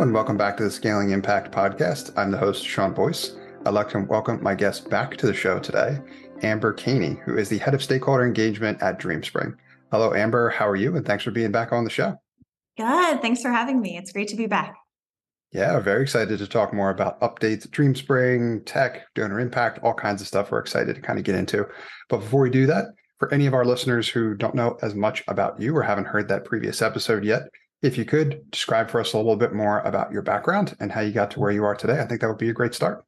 Hello, and welcome back to the Scaling Impact podcast. I'm the host, Sean Boyce. I'd like to welcome my guest back to the show today, Amber Kani, who is the head of stakeholder engagement at DreamSpring. Hello, Amber. How are you? And thanks for being back on the show. Good. Thanks for having me. It's great to be back. Yeah, very excited to talk more about updates DreamSpring, tech, donor impact, all kinds of stuff we're excited to kind of get into. But before we do that, for any of our listeners who don't know as much about you or haven't heard that previous episode yet, if you could describe for us a little bit more about your background and how you got to where you are today, I think that would be a great start.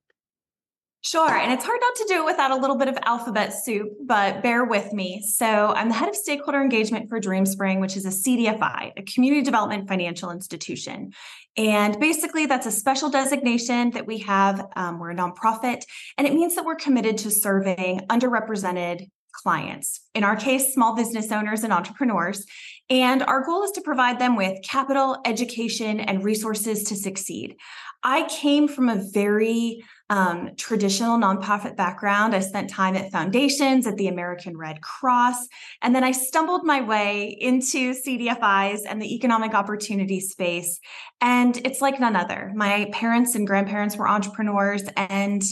Sure. And it's hard not to do it without a little bit of alphabet soup, but bear with me. So, I'm the head of stakeholder engagement for DreamSpring, which is a CDFI, a community development financial institution. And basically, that's a special designation that we have. Um, we're a nonprofit, and it means that we're committed to serving underrepresented clients, in our case, small business owners and entrepreneurs. And our goal is to provide them with capital, education, and resources to succeed. I came from a very um, traditional nonprofit background. I spent time at foundations, at the American Red Cross, and then I stumbled my way into CDFIs and the economic opportunity space. And it's like none other. My parents and grandparents were entrepreneurs, and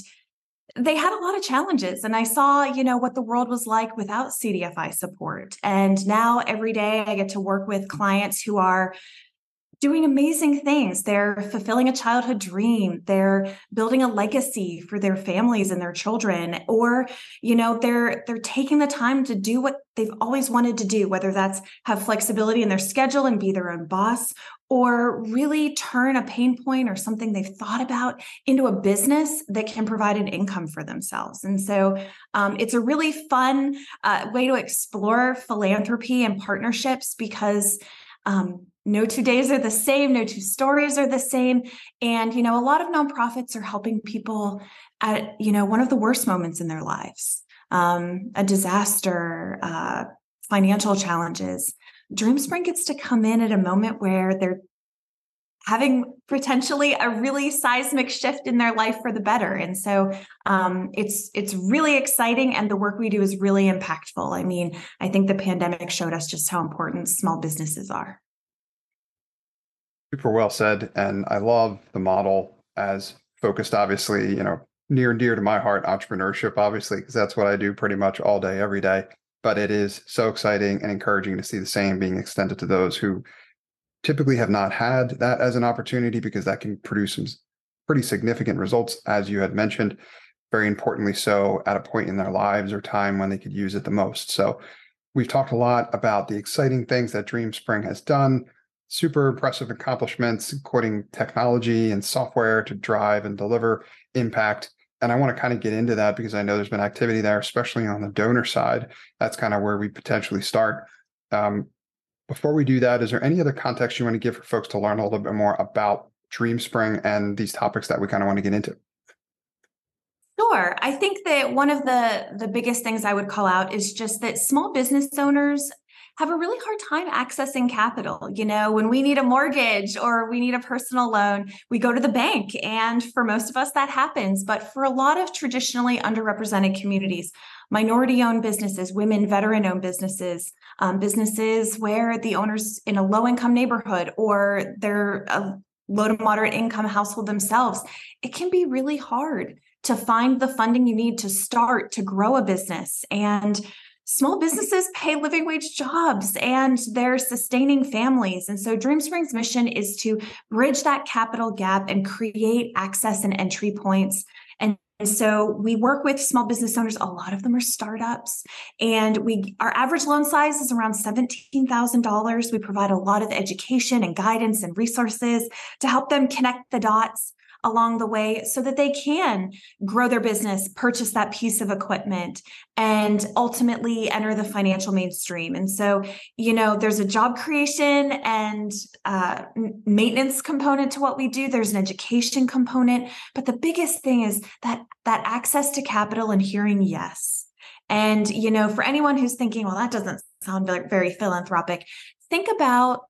they had a lot of challenges and i saw you know what the world was like without cdfi support. And now every day i get to work with clients who are doing amazing things. They're fulfilling a childhood dream. They're building a legacy for their families and their children. Or you know they're they're taking the time to do what they've always wanted to do whether that's have flexibility in their schedule and be their own boss or really turn a pain point or something they've thought about into a business that can provide an income for themselves. And so um, it's a really fun uh, way to explore philanthropy and partnerships because um, no two days are the same, no two stories are the same. And, you know, a lot of nonprofits are helping people at, you know, one of the worst moments in their lives um, a disaster, uh, financial challenges. DreamSpring gets to come in at a moment where they're having potentially a really seismic shift in their life for the better. And so um, it's it's really exciting and the work we do is really impactful. I mean i think the pandemic showed us just how important small businesses are. Super well said and i love the model as focused obviously you know near and dear to my heart entrepreneurship obviously because that's what i do pretty much all day every day. But it is so exciting and encouraging to see the same being extended to those who typically have not had that as an opportunity because that can produce some pretty significant results, as you had mentioned. Very importantly, so at a point in their lives or time when they could use it the most. So, we've talked a lot about the exciting things that DreamSpring has done, super impressive accomplishments, including technology and software to drive and deliver impact. And I want to kind of get into that because I know there's been activity there, especially on the donor side. That's kind of where we potentially start. Um, before we do that, is there any other context you want to give for folks to learn a little bit more about DreamSpring and these topics that we kind of want to get into? Sure. I think that one of the the biggest things I would call out is just that small business owners have a really hard time accessing capital. You know, when we need a mortgage or we need a personal loan, we go to the bank. And for most of us, that happens. But for a lot of traditionally underrepresented communities, minority owned businesses, women, veteran owned businesses, um, businesses where the owners in a low income neighborhood or they're a low to moderate income household themselves, it can be really hard to find the funding you need to start to grow a business. And small businesses pay living wage jobs and they're sustaining families. And so DreamSpring's mission is to bridge that capital gap and create access and entry points and so we work with small business owners. A lot of them are startups. And we our average loan size is around $17,000. We provide a lot of education and guidance and resources to help them connect the dots along the way so that they can grow their business, purchase that piece of equipment, and ultimately enter the financial mainstream. And so, you know, there's a job creation and uh, maintenance component to what we do. There's an education component, but the biggest thing is that that access to capital and hearing yes. And you know, for anyone who's thinking, well, that doesn't sound very philanthropic, think about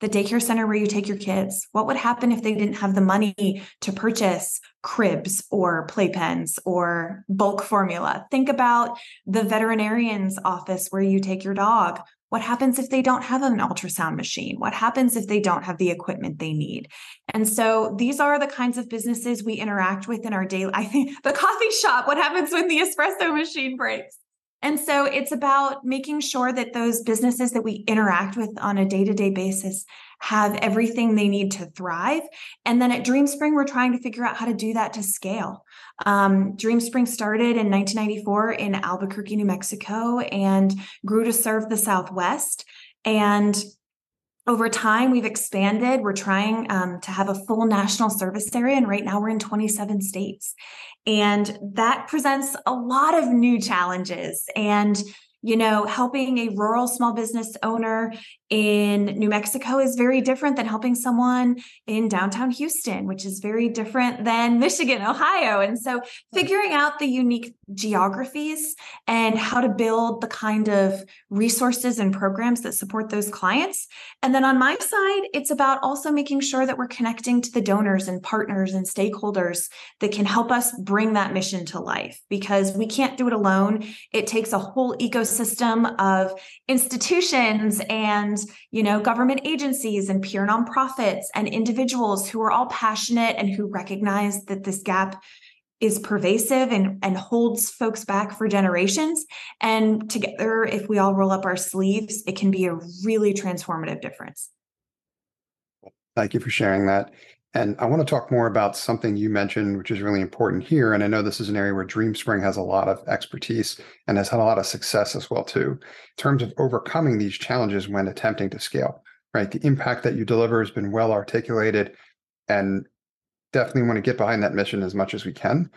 the daycare center where you take your kids what would happen if they didn't have the money to purchase cribs or playpens or bulk formula think about the veterinarian's office where you take your dog What happens if they don't have an ultrasound machine? What happens if they don't have the equipment they need? And so these are the kinds of businesses we interact with in our daily. I think the coffee shop, what happens when the espresso machine breaks? And so it's about making sure that those businesses that we interact with on a day to day basis have everything they need to thrive. And then at DreamSpring, we're trying to figure out how to do that to scale. Um, DreamSpring started in 1994 in Albuquerque, New Mexico, and grew to serve the Southwest. And over time, we've expanded. We're trying um, to have a full national service area, and right now we're in 27 states. And that presents a lot of new challenges. And you know, helping a rural small business owner in New Mexico is very different than helping someone in downtown Houston, which is very different than Michigan, Ohio. And so figuring out the unique geographies and how to build the kind of resources and programs that support those clients. And then on my side, it's about also making sure that we're connecting to the donors and partners and stakeholders that can help us bring that mission to life because we can't do it alone. It takes a whole ecosystem of institutions and you know government agencies and peer nonprofits and individuals who are all passionate and who recognize that this gap is pervasive and, and holds folks back for generations. And together, if we all roll up our sleeves, it can be a really transformative difference. Thank you for sharing that. And I want to talk more about something you mentioned, which is really important here. And I know this is an area where DreamSpring has a lot of expertise and has had a lot of success as well, too, in terms of overcoming these challenges when attempting to scale, right? The impact that you deliver has been well articulated. And definitely want to get behind that mission as much as we can.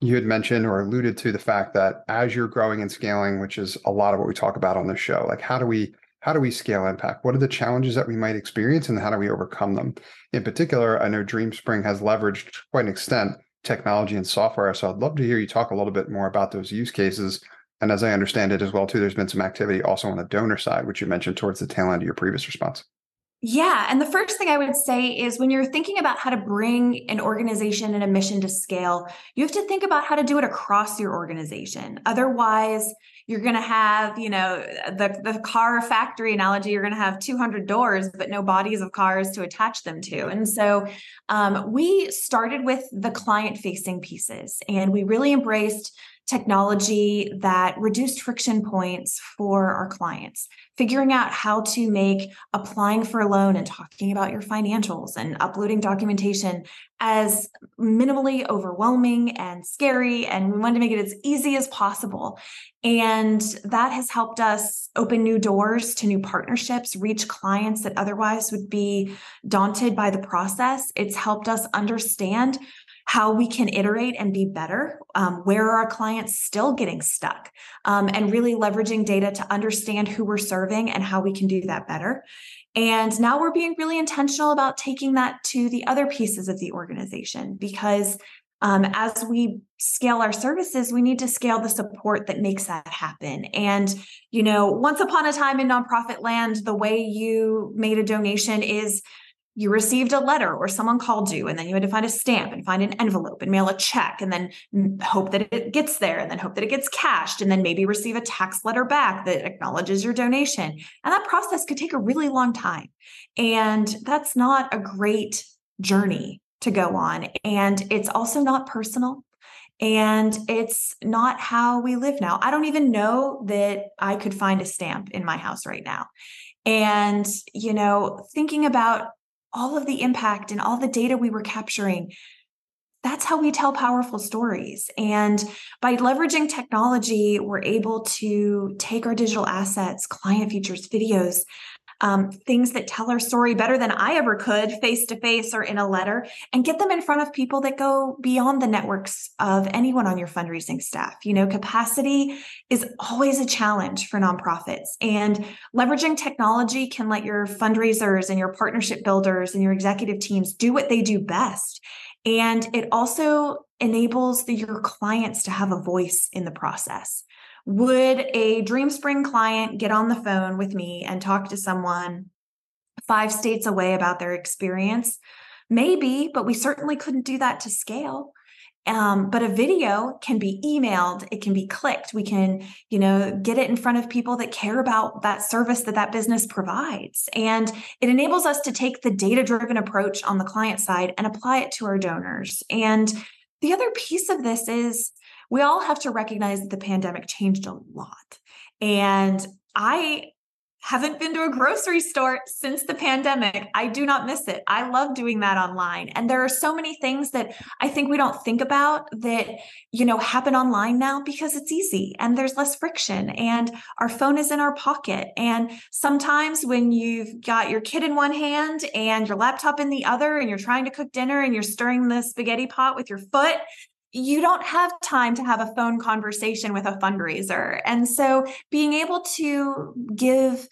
You had mentioned or alluded to the fact that as you're growing and scaling, which is a lot of what we talk about on this show, like how do we how do we scale impact? What are the challenges that we might experience and how do we overcome them? In particular, I know DreamSpring has leveraged quite an extent technology and software. So I'd love to hear you talk a little bit more about those use cases. And as I understand it as well, too, there's been some activity also on the donor side, which you mentioned towards the tail end of your previous response. Yeah. And the first thing I would say is when you're thinking about how to bring an organization and a mission to scale, you have to think about how to do it across your organization. Otherwise, you're going to have, you know, the, the car factory analogy, you're going to have 200 doors, but no bodies of cars to attach them to. And so um, we started with the client facing pieces and we really embraced technology that reduced friction points for our clients figuring out how to make applying for a loan and talking about your financials and uploading documentation as minimally overwhelming and scary. And we wanted to make it as easy as possible. And that has helped us open new doors to new partnerships, reach clients that otherwise would be daunted by the process. It's helped us understand how we can iterate and be better, um, where are our clients still getting stuck, um, and really leveraging data to understand who we're serving and how we can do that better. And now we're being really intentional about taking that to the other pieces of the organization because um, as we scale our services, we need to scale the support that makes that happen. And, you know, once upon a time in nonprofit land, the way you made a donation is you received a letter or someone called you and then you had to find a stamp and find an envelope and mail a check and then hope that it gets there and then hope that it gets cashed and then maybe receive a tax letter back that acknowledges your donation and that process could take a really long time and that's not a great journey to go on and it's also not personal and it's not how we live now. I don't even know that I could find a stamp in my house right now. And, you know, thinking about all of the impact and all the data we were capturing that's how we tell powerful stories. And by leveraging technology, we're able to take our digital assets, client features, videos, um, things that tell our story better than I ever could face to face or in a letter and get them in front of people that go beyond the networks of anyone on your fundraising staff. You know, capacity is always a challenge for nonprofits, and leveraging technology can let your fundraisers and your partnership builders and your executive teams do what they do best. And it also enables the, your clients to have a voice in the process. Would a DreamSpring client get on the phone with me and talk to someone five states away about their experience? Maybe, but we certainly couldn't do that to scale. Um, but a video can be emailed, it can be clicked. We can, you know, get it in front of people that care about that service that that business provides. And it enables us to take the data driven approach on the client side and apply it to our donors. And the other piece of this is we all have to recognize that the pandemic changed a lot. And I haven't been to a grocery store since the pandemic. I do not miss it. I love doing that online. And there are so many things that I think we don't think about that, you know, happen online now because it's easy and there's less friction and our phone is in our pocket. And sometimes when you've got your kid in one hand and your laptop in the other and you're trying to cook dinner and you're stirring the spaghetti pot with your foot, you don't have time to have a phone conversation with a fundraiser. And so being able to give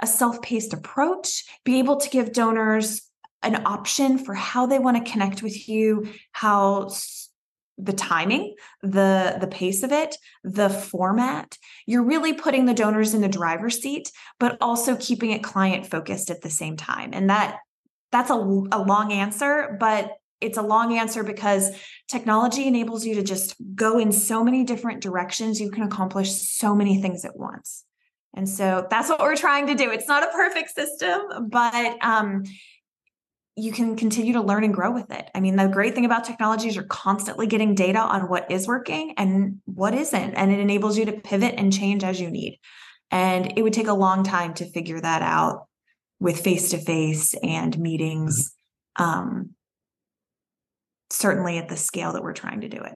a self paced approach, be able to give donors an option for how they want to connect with you, how the timing the the pace of it the format you're really putting the donors in the driver's seat but also keeping it client focused at the same time and that that's a, a long answer but it's a long answer because technology enables you to just go in so many different directions. You can accomplish so many things at once. And so that's what we're trying to do. It's not a perfect system, but um, you can continue to learn and grow with it. I mean, the great thing about technology is you're constantly getting data on what is working and what isn't, and it enables you to pivot and change as you need. And it would take a long time to figure that out with face to face and meetings. Um, certainly at the scale that we're trying to do it.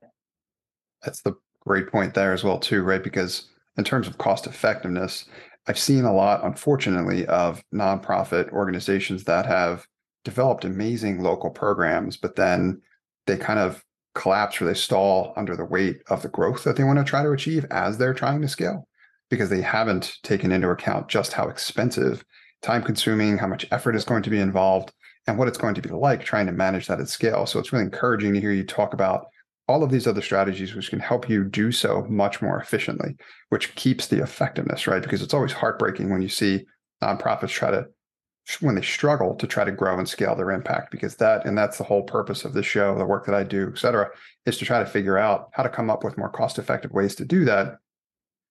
That's the great point there as well, too, right? Because in terms of cost effectiveness, I've seen a lot, unfortunately, of nonprofit organizations that have developed amazing local programs, but then they kind of collapse or they stall under the weight of the growth that they want to try to achieve as they're trying to scale because they haven't taken into account just how expensive, time consuming, how much effort is going to be involved, and what it's going to be like trying to manage that at scale. So it's really encouraging to hear you talk about all of these other strategies which can help you do so much more efficiently, which keeps the effectiveness, right? Because it's always heartbreaking when you see nonprofits try to when they struggle to try to grow and scale their impact because that and that's the whole purpose of the show the work that i do et cetera is to try to figure out how to come up with more cost effective ways to do that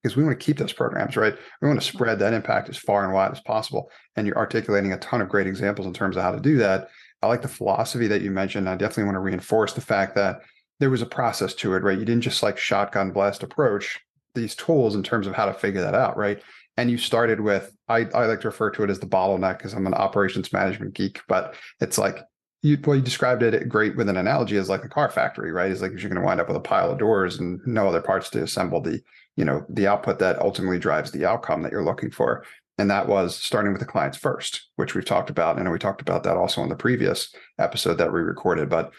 because we want to keep those programs, right? We want to mm-hmm. spread that impact as far and wide as possible. And you're articulating a ton of great examples in terms of how to do that. I like the philosophy that you mentioned. I definitely want to reinforce the fact that there was a process to it, right? You didn't just like shotgun blast approach these tools in terms of how to figure that out, right? And you started with, I, I like to refer to it as the bottleneck because I'm an operations management geek, but it's like you well, you described it great with an analogy as like a car factory, right? It's like you're going to wind up with a pile of doors and no other parts to assemble the you know the output that ultimately drives the outcome that you're looking for. And that was starting with the clients first which we've talked about. And we talked about that also in the previous episode that we recorded. But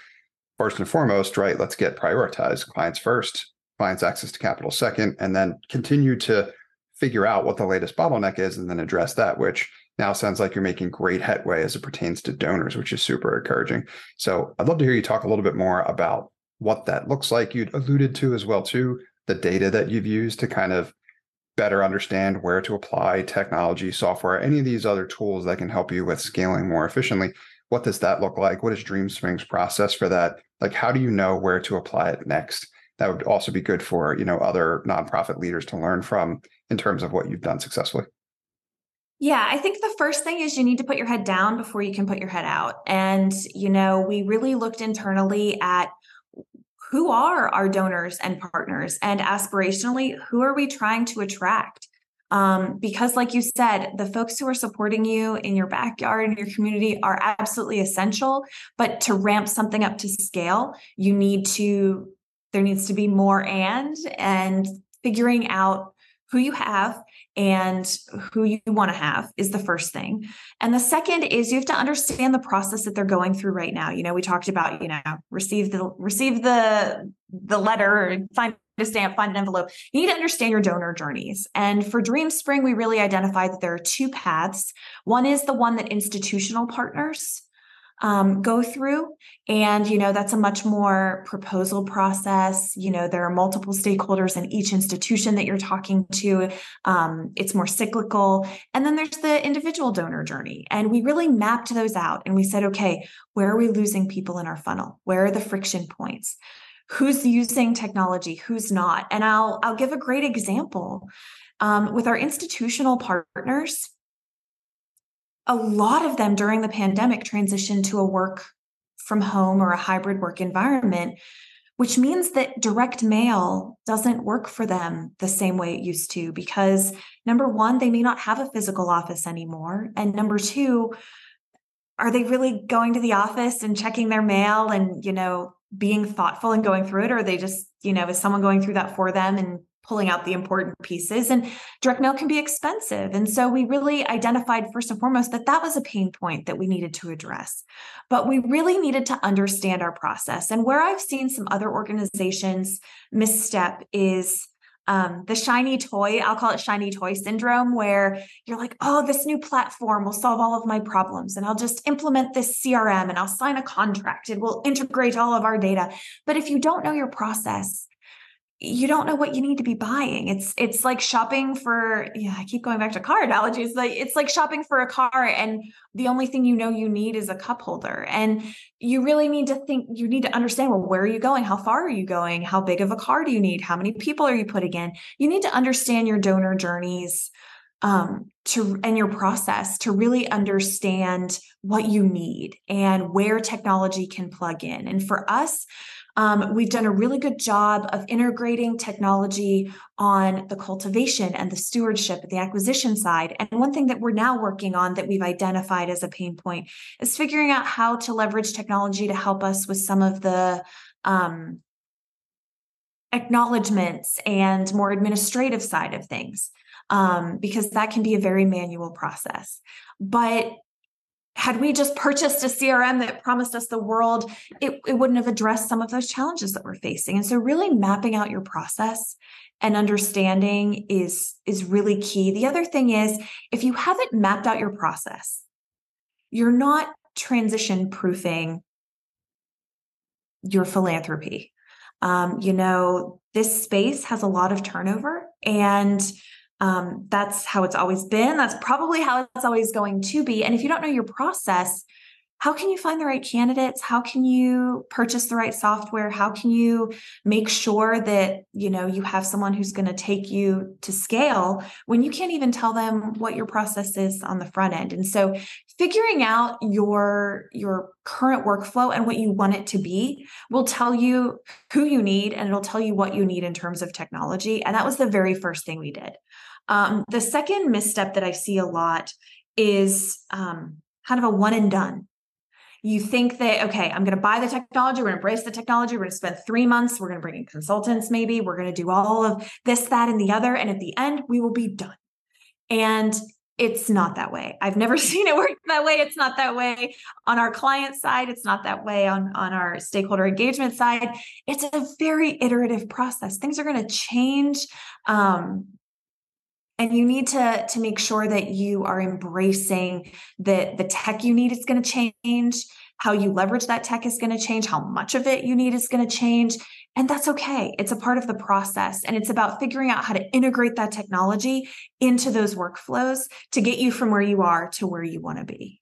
first and foremost right let's get prioritized. Clients first clients access to capital second and then continue to figure out what the latest bottleneck is and then address that which now sounds like you're making great headway as it pertains to donors which is super encouraging. So i'd love to hear you talk a little bit more about what that looks like. You'd alluded to as well too the data that you've used to kind of better understand where to apply technology, software, any of these other tools that can help you with scaling more efficiently. What does that look like? What is DreamSpring's process for that? Like, how do you know where to apply it next? That would also be good for you know other nonprofit leaders to learn from in terms of what you've done successfully. Yeah, I think the first thing is you need to put your head down before you can put your head out. And, you know, we really looked internally at who are our donors and partners? And aspirationally who are we trying to attract? Um, because like you said the folks who are supporting you in your backyard in your community are absolutely essential. But to ramp something up to scale you need to there needs to be more and and figuring out who you have and who you want to have is the first thing. And the second is you have to understand the process that they're going through right now. You know, we talked about, you know, receive the receive the the letter, find a stamp, find an envelope. You need to understand your donor journeys. And for DreamSpring, we really identified that there are two paths. One is the one that institutional partners um, go through. And, you know, that's a much more proposal process. You know, there are multiple stakeholders in each institution that you're talking to. Um, it's more cyclical. And then there's the individual donor journey. And we really mapped those out and we said, okay, where are we losing people in our funnel? Where are the friction points? who's using technology, who's not. And I'll I'll give a great example. Um, with our institutional partners, a lot of them during the pandemic transitioned to a work from home or a hybrid work environment, which means that direct mail doesn't work for them the same way it used to because number one, they may not have a physical office anymore. And number two, are they really going to the office and checking their mail and, you know, being thoughtful and going through it? Or are they just, you know, is someone going through that for them and pulling out the important pieces and direct mail can be expensive and so we really identified first and foremost that that was a pain point that we needed to address but we really needed to understand our process and where i've seen some other organizations misstep is um, the shiny toy, I'll call it shiny toy syndrome, where you're like, oh, this new platform will solve all of my problems. And I'll just implement this CRM and I'll sign a contract. It will integrate all of our data. But if you don't know your process, you don't know what you need to be buying. It's it's like shopping for yeah, I keep going back to car analogies. Like it's like shopping for a car and the only thing you know you need is a cup holder. And you really need to think you need to understand well where are you going? How far are you going? How big of a car do you need? How many people are you putting in? You need to understand your donor journeys um to and your process to really understand what you need and where technology can plug in. And for us, um, we've done a really good job of integrating technology on the cultivation and the stewardship the acquisition side. And one thing that we're now working on that we've identified as a pain point is figuring out how to leverage technology to help us with some of the um, acknowledgments and more administrative side of things. Um, because that can be a very manual process. But had we just purchased a CRM that promised us the world, it, it wouldn't have addressed some of those challenges that we're facing. And so really mapping out your process and understanding is is really key. The other thing is if you haven't mapped out your process, you're not transition proofing your philanthropy. Um, you know, this space has a lot of turnover and um, that's how it's always been. That's probably how it's always going to be. And if you don't know your process, how can you find the right candidates? How can you purchase the right software? How can you make sure that you know you have someone who's going to take you to scale when you can't even tell them what your process is on the front end? And so figuring out your your current workflow and what you want it to be will tell you who you need and it'll tell you what you need in terms of technology. And that was the very first thing we did um, the second misstep that I see a lot is um, kind of a one and done. You think that, okay, I'm going to buy the technology, we're going to embrace the technology, we're going to spend three months, we're going to bring in consultants, maybe, we're going to do all of this, that, and the other. And at the end, we will be done. And it's not that way. I've never seen it work that way. It's not that way on our client side. It's not that way on, on our stakeholder engagement side. It's a very iterative process. Things are going to change. Um, and you need to to make sure that you are embracing that the tech you need is going to change how you leverage that tech is going to change how much of it you need is going to change and that's okay it's a part of the process and it's about figuring out how to integrate that technology into those workflows to get you from where you are to where you want to be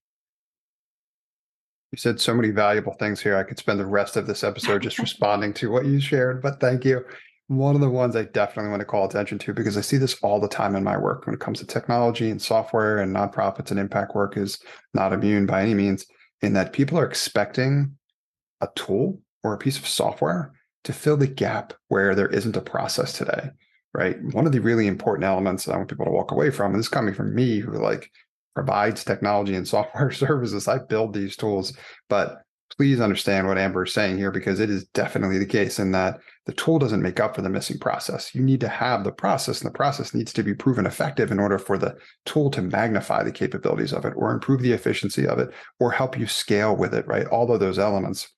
you said so many valuable things here. I could spend the rest of this episode just responding to what you shared, but thank you. One of the ones I definitely want to call attention to because I see this all the time in my work when it comes to technology and software and nonprofits and impact work is not immune by any means, in that people are expecting a tool or a piece of software to fill the gap where there isn't a process today. Right. One of the really important elements that I want people to walk away from, and this is coming from me who like provides technology and software services. I build these tools, but please understand what Amber is saying here because it is definitely the case in that the tool doesn't make up for the missing process. You need to have the process, and the process needs to be proven effective in order for the tool to magnify the capabilities of it or improve the efficiency of it or help you scale with it, right? All of those elements.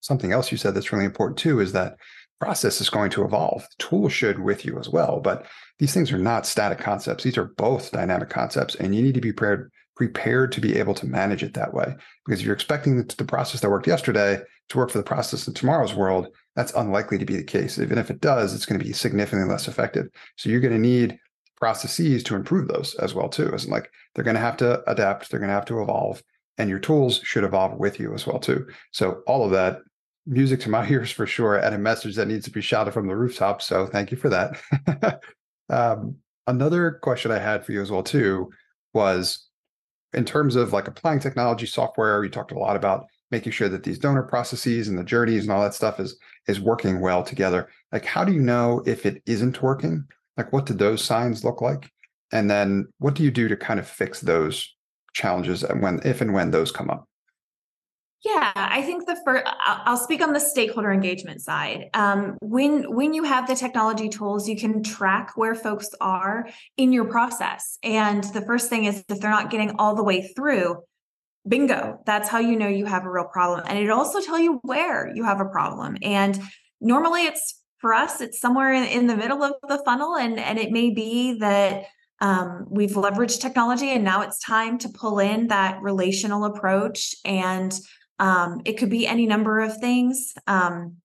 Something else you said that's really important too is that process is going to evolve. The tool should with you as well, but these things are not static concepts. These are both dynamic concepts, and you need to be prepared prepared to be able to manage it that way. Because if you're expecting the, the, process that worked yesterday to work for the process in tomorrow's world, that's unlikely to be the case. Even if it does, it's going to be significantly less effective. So you're going to need processes to improve those as well too. As like they're going to have to adapt, they're going to have to evolve, and your tools should evolve with you as well too. So all of that music to my ears for sure, and a message that needs to be shouted from the rooftop. So thank you for that. um, another question I had for you as well too was in terms of like applying technology software. You talked a lot about making sure that these donor processes and the journeys and all that stuff is is working well together. Like, how do you know if it isn't working? Like, what do those signs look like? And then what do you do to kind of fix those challenges and when if and when those come up? Yeah, I think the first I'll speak on the stakeholder engagement side. Um, when when you have the technology tools, you can track where folks are in your process. And the first thing is if they're not getting all the way through, bingo, that's how you know you have a real problem. And it also tell you where you have a problem. And normally it's for us, it's somewhere in, in the middle of the funnel, and and it may be that um, we've leveraged technology and now it's time to pull in that relational approach and um, it could be any number of things. Um,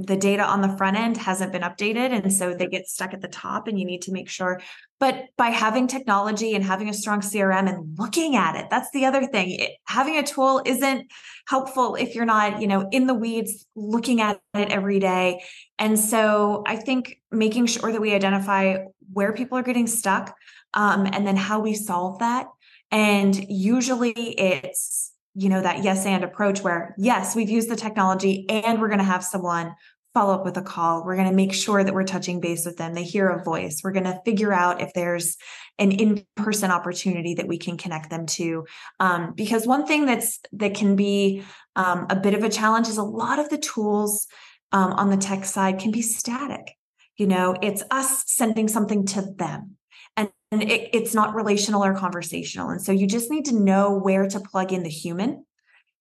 the data on the front end hasn't been updated and so they get stuck at the top and you need to make sure but by having technology and having a strong crm and looking at it that's the other thing. It, having a tool isn't helpful if you're not you know in the weeds looking at it every day. And so i think making sure that we identify where people are getting stuck um, and then how we solve that. And usually it's you know that yes and approach where yes we've used the technology and we're going to have someone follow up with a call. We're going to make sure that we're touching base with them. They hear a voice. We're going to figure out if there's an in-person opportunity that we can connect them to. Um, because one thing that's that can be um, a bit of a challenge is a lot of the tools um, on the tech side can be static. You know it's us sending something to them and it, it's not relational or conversational. And so you just need to know where to plug in the human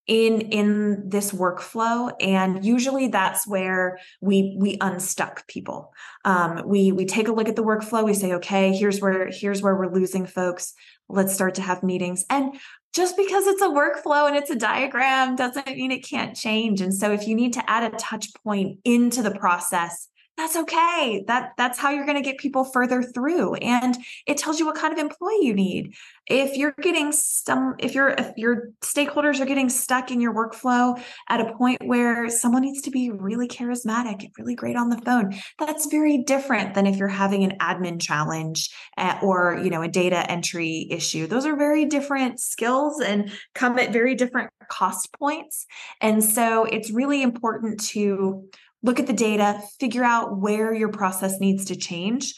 in in this workflow. And usually that's where we we unstuck people. Um, we we take a look at the workflow. We say okay here's where here's where we're losing folks. Let's start to have meetings. And just because it's a workflow and it's a diagram doesn't mean it can't change. And so if you need to add a touch point into the process that's okay. That that's how you're going to get people further through and it tells you what kind of employee you need. If you're getting some if your if your stakeholders are getting stuck in your workflow at a point where someone needs to be really charismatic and really great on the phone that's very different than if you're having an admin challenge at, or you know a data entry issue. Those are very different skills and come at very different cost points and so it's really important to look at the data, figure out where your process needs to change,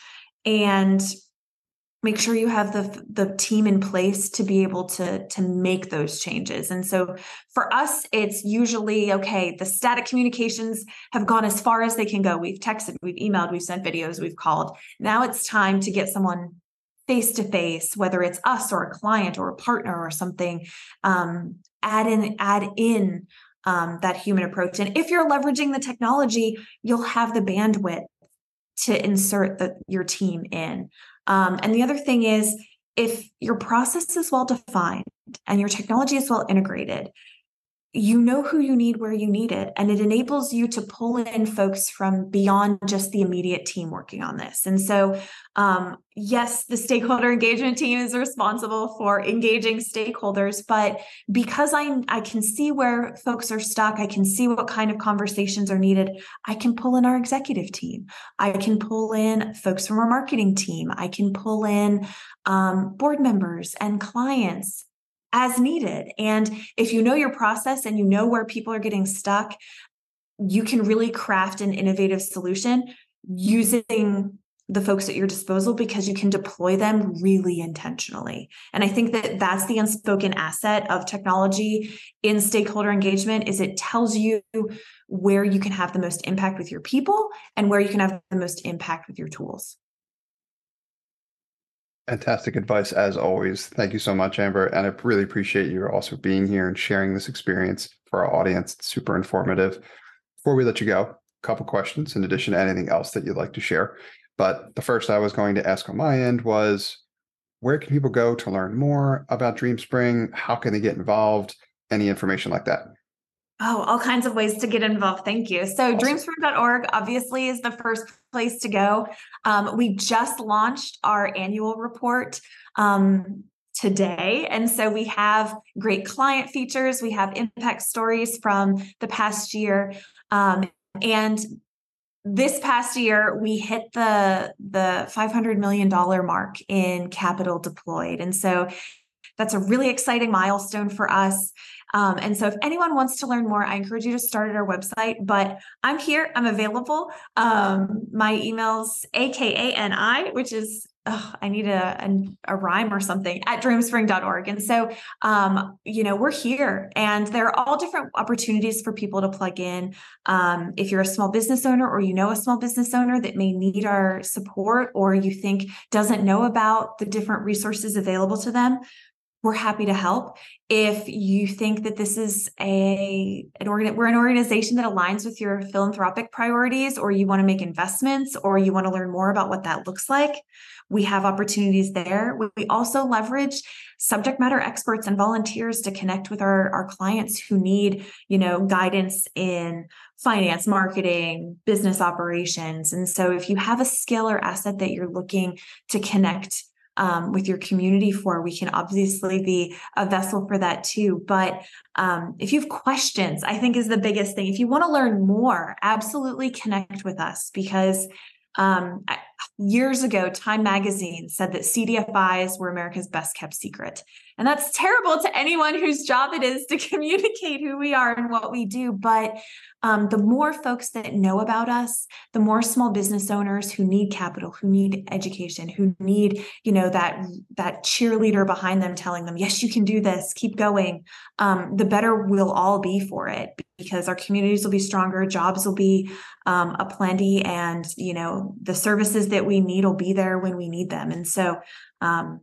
and make sure you have the the team in place to be able to to make those changes. And so for us it's usually okay the static communications have gone as far as they can go. We've texted we've emailed we've sent videos we've called. Now it's time to get someone face to face whether it's us or a client or a partner or something um, add in add in um, that human approach. And if you're leveraging the technology, you'll have the bandwidth to insert the, your team in. Um, and the other thing is, if your process is well defined and your technology is well integrated, you know who you need where you need it and it enables you to pull in folks from beyond just the immediate team working on this. And so um, yes the stakeholder engagement team is responsible for engaging stakeholders but because i i can see where folks are stuck i can see what kind of conversations are needed i can pull in our executive team. I can pull in folks from our marketing team. I can pull in um, board members and clients as needed. And if you know your process and you know where people are getting stuck, you can really craft an innovative solution using the folks at your disposal because you can deploy them really intentionally. And I think that that's the unspoken asset of technology in stakeholder engagement is it tells you where you can have the most impact with your people and where you can have the most impact with your tools. Fantastic advice as always. Thank you so much, Amber. And I really appreciate you also being here and sharing this experience for our audience. It's super informative. Before we let you go, a couple questions in addition to anything else that you'd like to share. But the first I was going to ask on my end was where can people go to learn more about DreamSpring? How can they get involved? Any information like that? Oh, all kinds of ways to get involved. Thank you. So, dreamspring.org obviously is the first place to go. Um, we just launched our annual report um, today. And so we have great client features, we have impact stories from the past year. Um, and this past year we hit the the 500 million dollar mark in capital deployed and so that's a really exciting milestone for us um, and so if anyone wants to learn more i encourage you to start at our website but i'm here i'm available um, my email's akani which is oh, I need a, a, a rhyme or something at dreamspring.org. And so, um, you know, we're here and there are all different opportunities for people to plug in. Um, if you're a small business owner or you know a small business owner that may need our support or you think doesn't know about the different resources available to them, we're happy to help. If you think that this is a an organ, we're an organization that aligns with your philanthropic priorities, or you want to make investments, or you want to learn more about what that looks like, we have opportunities there. We also leverage subject matter experts and volunteers to connect with our, our clients who need, you know, guidance in finance, marketing, business operations. And so if you have a skill or asset that you're looking to connect um, with your community for. We can obviously be a vessel for that too. But um, if you have questions, I think is the biggest thing. If you want to learn more, absolutely connect with us because um, years ago, Time Magazine said that CDFIs were America's best kept secret. And that's terrible to anyone whose job it is to communicate who we are and what we do. But um, the more folks that know about us, the more small business owners who need capital, who need education, who need, you know, that that cheerleader behind them telling them, yes, you can do this, keep going, um, the better we'll all be for it because our communities will be stronger, jobs will be um, aplenty, and you know, the services that we need will be there when we need them. And so um,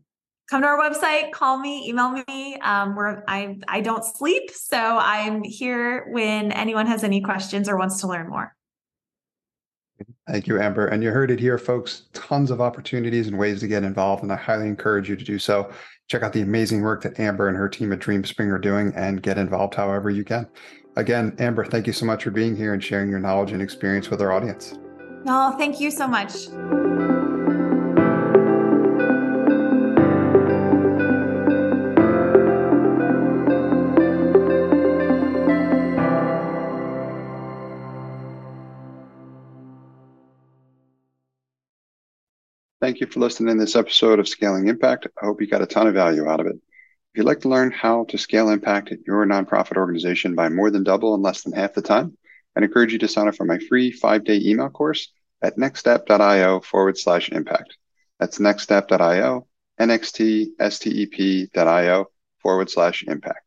come to our website, call me, email me. Um, where I I don't sleep, so I'm here when anyone has any questions or wants to learn more. Thank you, Amber. And you heard it here, folks. Tons of opportunities and ways to get involved, and I highly encourage you to do so. Check out the amazing work that Amber and her team at DreamSpring are doing and get involved however you can. Again, Amber, thank you so much for being here and sharing your knowledge and experience with our audience. No, oh, thank you so much. Thank you for listening to this episode of Scaling Impact. I hope you got a ton of value out of it. If you'd like to learn how to scale impact at your nonprofit organization by more than double in less than half the time, I'd encourage you to sign up for my free five day email course at nextstep.io forward slash impact. That's nextstep.io, nxtstep.io forward slash impact.